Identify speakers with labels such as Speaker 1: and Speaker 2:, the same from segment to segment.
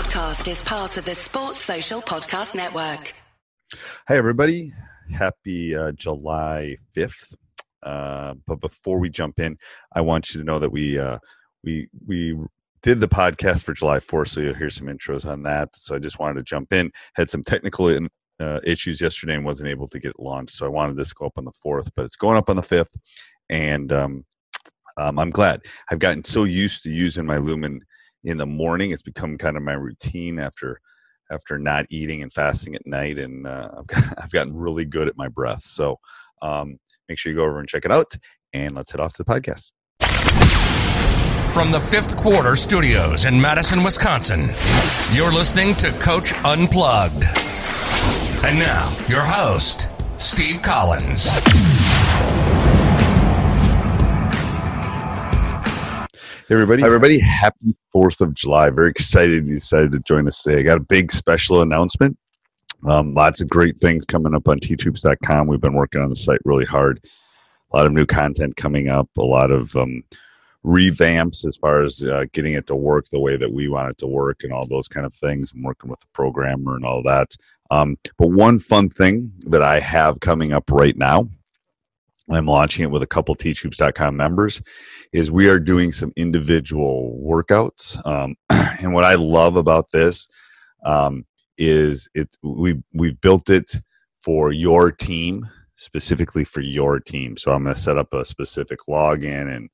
Speaker 1: podcast is part of the Sports Social Podcast Network.
Speaker 2: Hey, everybody. Happy uh, July 5th. Uh, but before we jump in, I want you to know that we uh, we we did the podcast for July 4th, so you'll hear some intros on that. So I just wanted to jump in. Had some technical in, uh, issues yesterday and wasn't able to get it launched, so I wanted this to go up on the 4th, but it's going up on the 5th, and um, um, I'm glad. I've gotten so used to using my Lumen in the morning; it's become kind of my routine after after not eating and fasting at night, and uh, I've, got, I've gotten really good at my breath. So um, make sure you go over and check it out, and let's head off to the podcast.
Speaker 3: From the fifth quarter studios in Madison, Wisconsin, you're listening to Coach Unplugged. And now, your host, Steve Collins.
Speaker 2: Everybody, everybody, happy 4th of July. Very excited you decided to join us today. I got a big special announcement. Um, lots of great things coming up on teachhoops.com. We've been working on the site really hard. A lot of new content coming up, a lot of um, revamps as far as uh, getting it to work the way that we want it to work and all those kind of things. I'm working with the programmer and all that. Um, but one fun thing that I have coming up right now, I'm launching it with a couple teachhoops.com members, is we are doing some individual workouts. Um, and what I love about this um, is it we we built it for your team specifically for your team. So I'm going to set up a specific login and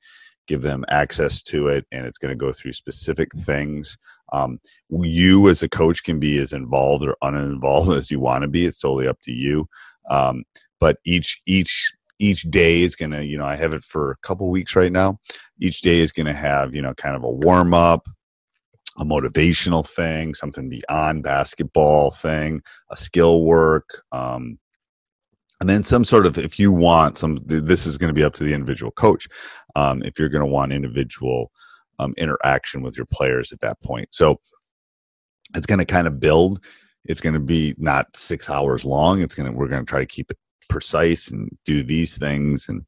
Speaker 2: give them access to it and it's going to go through specific things um, you as a coach can be as involved or uninvolved as you want to be it's totally up to you um, but each each each day is going to you know i have it for a couple weeks right now. Each day is going to have you know kind of a warm up a motivational thing something beyond basketball thing a skill work um, and then some sort of if you want some this is going to be up to the individual coach um, if you're going to want individual um, interaction with your players at that point. So it's going to kind of build. It's going to be not six hours long. It's going to we're going to try to keep it precise and do these things and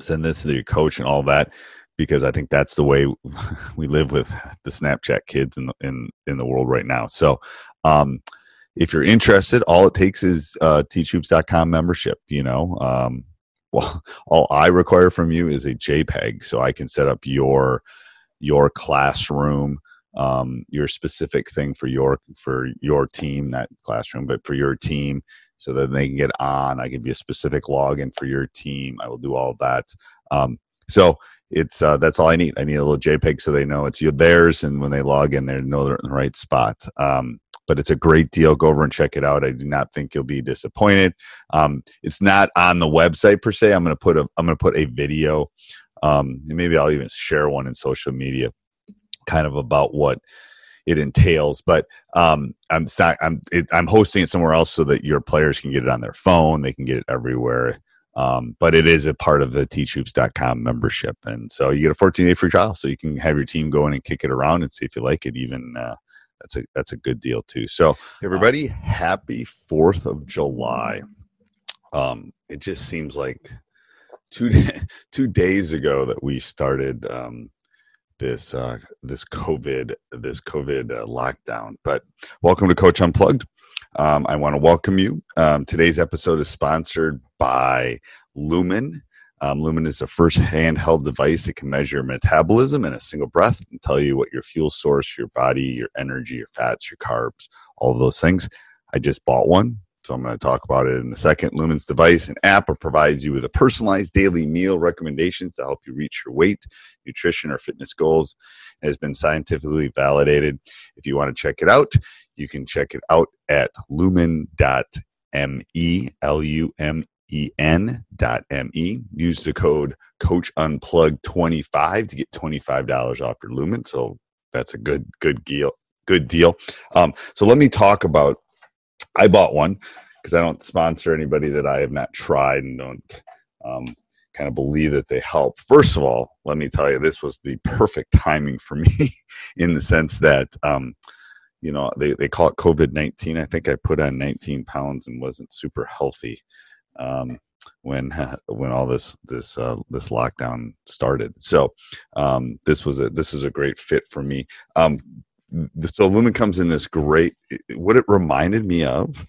Speaker 2: send this to your coach and all that because i think that's the way we live with the snapchat kids in the in in the world right now so um if you're interested, all it takes is uh, teachhoops.com membership. You know, um, well, all I require from you is a JPEG, so I can set up your your classroom, um, your specific thing for your for your team, that classroom, but for your team, so that they can get on. I give you a specific login for your team. I will do all that. Um, so it's uh, that's all I need. I need a little JPEG so they know it's you theirs, and when they log in, they know they're in the right spot. Um, but it's a great deal. Go over and check it out. I do not think you'll be disappointed. Um, it's not on the website per se. I'm to put a I'm to put a video. Um, maybe I'll even share one in social media, kind of about what it entails. But um, I'm I'm it, I'm hosting it somewhere else so that your players can get it on their phone. They can get it everywhere. Um, but it is a part of the teachhoops.com membership. And so you get a 14 day free trial so you can have your team go in and kick it around and see if you like it, even uh, that's a that's a good deal too. So everybody, happy Fourth of July. Um, it just seems like two two days ago that we started um, this uh, this COVID this COVID uh, lockdown. But welcome to Coach Unplugged. Um, I want to welcome you. Um, today's episode is sponsored by Lumen. Um, Lumen is the first handheld device that can measure your metabolism in a single breath and tell you what your fuel source, your body, your energy, your fats, your carbs, all those things. I just bought one, so I'm going to talk about it in a second. Lumen's device and app provides you with a personalized daily meal recommendations to help you reach your weight, nutrition, or fitness goals. It has been scientifically validated. If you want to check it out, you can check it out at lumen.me, L U M en.me. Use the code Coach Unplugged 25 to get $25 off your Lumen. So that's a good, good deal. Good deal. Um, so let me talk about. I bought one because I don't sponsor anybody that I have not tried and don't um, kind of believe that they help. First of all, let me tell you, this was the perfect timing for me in the sense that, um, you know, they, they call it COVID 19. I think I put on 19 pounds and wasn't super healthy um, when when all this this uh, this lockdown started. So um, this was a this is a great fit for me. Um, so Lumen comes in this great. What it reminded me of,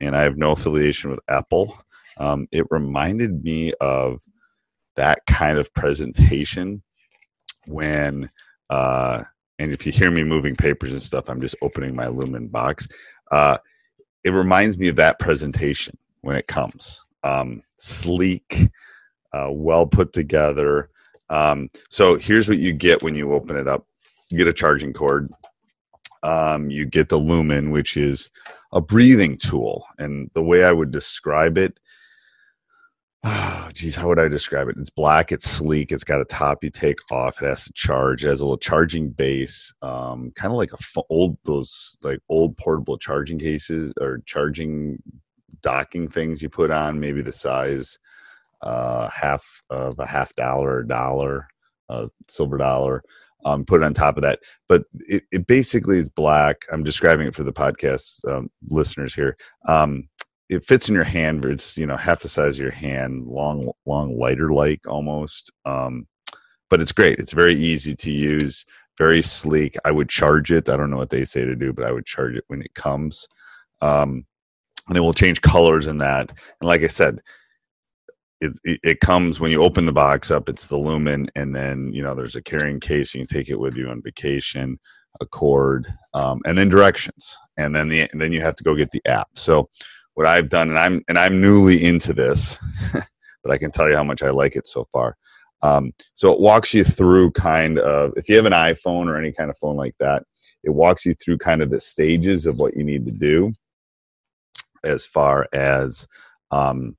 Speaker 2: and I have no affiliation with Apple. Um, it reminded me of that kind of presentation when uh, and if you hear me moving papers and stuff, I'm just opening my Lumen box. Uh, it reminds me of that presentation when it comes. Um, sleek, uh, well put together. Um, so here's what you get when you open it up you get a charging cord. Um, you get the Lumen, which is a breathing tool. And the way I would describe it oh, geez, how would I describe it? It's black, it's sleek, it's got a top you take off, it has to charge, it has a little charging base, um, kind of like a f- old those like old portable charging cases or charging docking things you put on, maybe the size uh, half of a half dollar, a dollar, a silver dollar. Um, put it on top of that, but it, it basically is black. I'm describing it for the podcast um, listeners here. Um, it fits in your hand it's you know half the size of your hand long long lighter like almost. Um but it's great. It's very easy to use very sleek. I would charge it. I don't know what they say to do but i would charge it when it comes. Um and it will change colors in that. And like i said it, it, comes when you open the box up it's the lumen and then you know there's a carrying case you can take it with you on vacation a cord um, and then directions and then the and then you have to go get the app so what I've done, and I'm and I'm newly into this, but I can tell you how much I like it so far. Um, so it walks you through kind of if you have an iPhone or any kind of phone like that, it walks you through kind of the stages of what you need to do as far as um,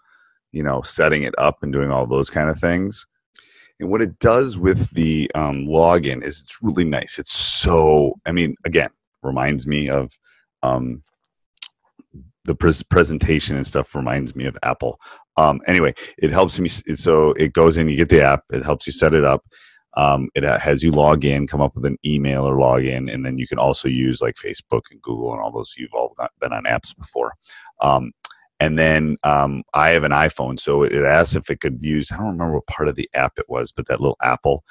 Speaker 2: you know setting it up and doing all those kind of things. And what it does with the um, login is it's really nice. It's so I mean, again, reminds me of um, the pres- presentation and stuff reminds me of Apple. Um, anyway, it helps me. So it goes in, you get the app, it helps you set it up. Um, it has you log in, come up with an email or log in, and then you can also use like Facebook and Google and all those. You've all been on apps before. Um, and then um, I have an iPhone, so it asked if it could use. I don't remember what part of the app it was, but that little Apple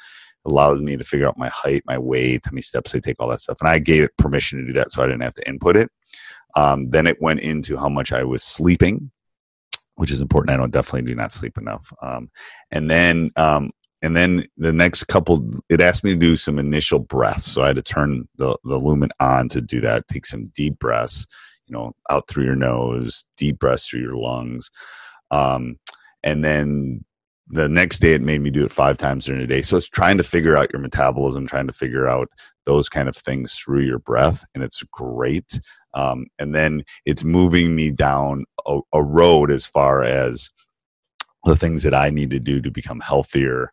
Speaker 2: allows me to figure out my height, my weight, how many steps I take, all that stuff. And I gave it permission to do that, so I didn't have to input it. Um, then it went into how much I was sleeping, which is important. I don't definitely do not sleep enough. Um, and then um, and then the next couple, it asked me to do some initial breaths, so I had to turn the the lumen on to do that. Take some deep breaths, you know, out through your nose, deep breaths through your lungs, um, and then the next day it made me do it five times during the day. So it's trying to figure out your metabolism trying to figure out those kind of things through your breath and it's great. Um, and then it's moving me down a, a, road as far as the things that I need to do to become healthier,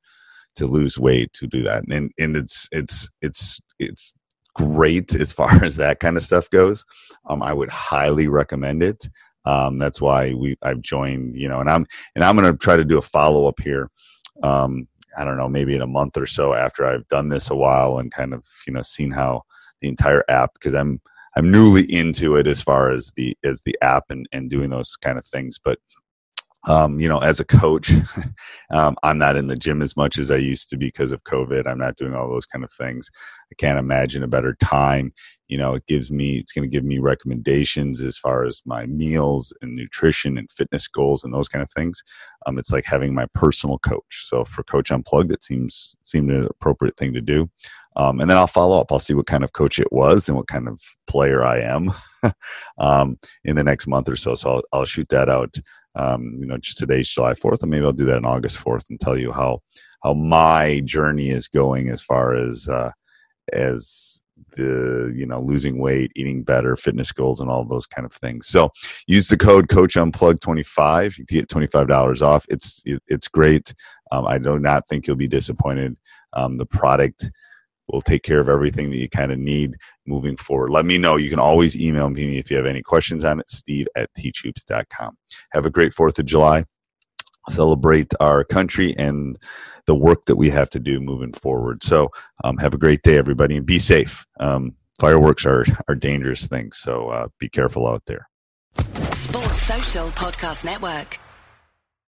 Speaker 2: to lose weight, to do that. And and it's it's it's it's great as far as that kind of stuff goes. Um, I would highly recommend it. Um, that's why we I've joined, you know, and I'm and I'm going to try to do a follow up here. Um, I don't know, maybe in a month or so after I've done this a while and kind of you know seen how the entire app because I'm I'm newly into it as far as the as the app and and doing those kind of things. But um, you know, as a coach, um, I'm not in the gym as much as I used to because of COVID. I'm not doing all those kind of things. I can't imagine a better time. You know, it gives me, it's going to give me recommendations as far as my meals and nutrition and fitness goals and those kind of things. Um, it's like having my personal coach. So for Coach Unplugged, it seems seemed an appropriate thing to do. Um, and then I'll follow up. I'll see what kind of coach it was and what kind of player I am um, in the next month or so. So I'll, I'll shoot that out. Um, you know, just today's July 4th, and maybe I'll do that on August 4th and tell you how how my journey is going as far as uh, as the you know losing weight eating better fitness goals and all those kind of things so use the code coach unplug 25 to get $25 off it's it, it's great um, i do not think you'll be disappointed um, the product will take care of everything that you kind of need moving forward. Let me know. You can always email me if you have any questions on it, steve at teachhoops.com. Have a great 4th of July. Celebrate our country and the work that we have to do moving forward. So, um, have a great day, everybody, and be safe. Um, fireworks are, are dangerous things, so uh, be careful out there.
Speaker 1: Sports Social Podcast Network.